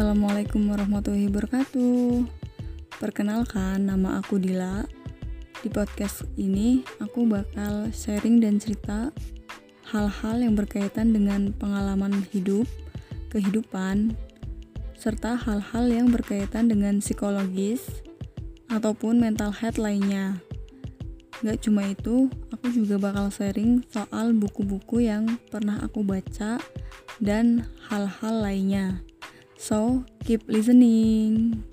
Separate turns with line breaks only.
Assalamualaikum warahmatullahi wabarakatuh. Perkenalkan, nama aku Dila. Di podcast ini, aku bakal sharing dan cerita hal-hal yang berkaitan dengan pengalaman hidup, kehidupan, serta hal-hal yang berkaitan dengan psikologis ataupun mental health lainnya. Gak cuma itu, aku juga bakal sharing soal buku-buku yang pernah aku baca dan hal-hal lainnya. So, keep listening.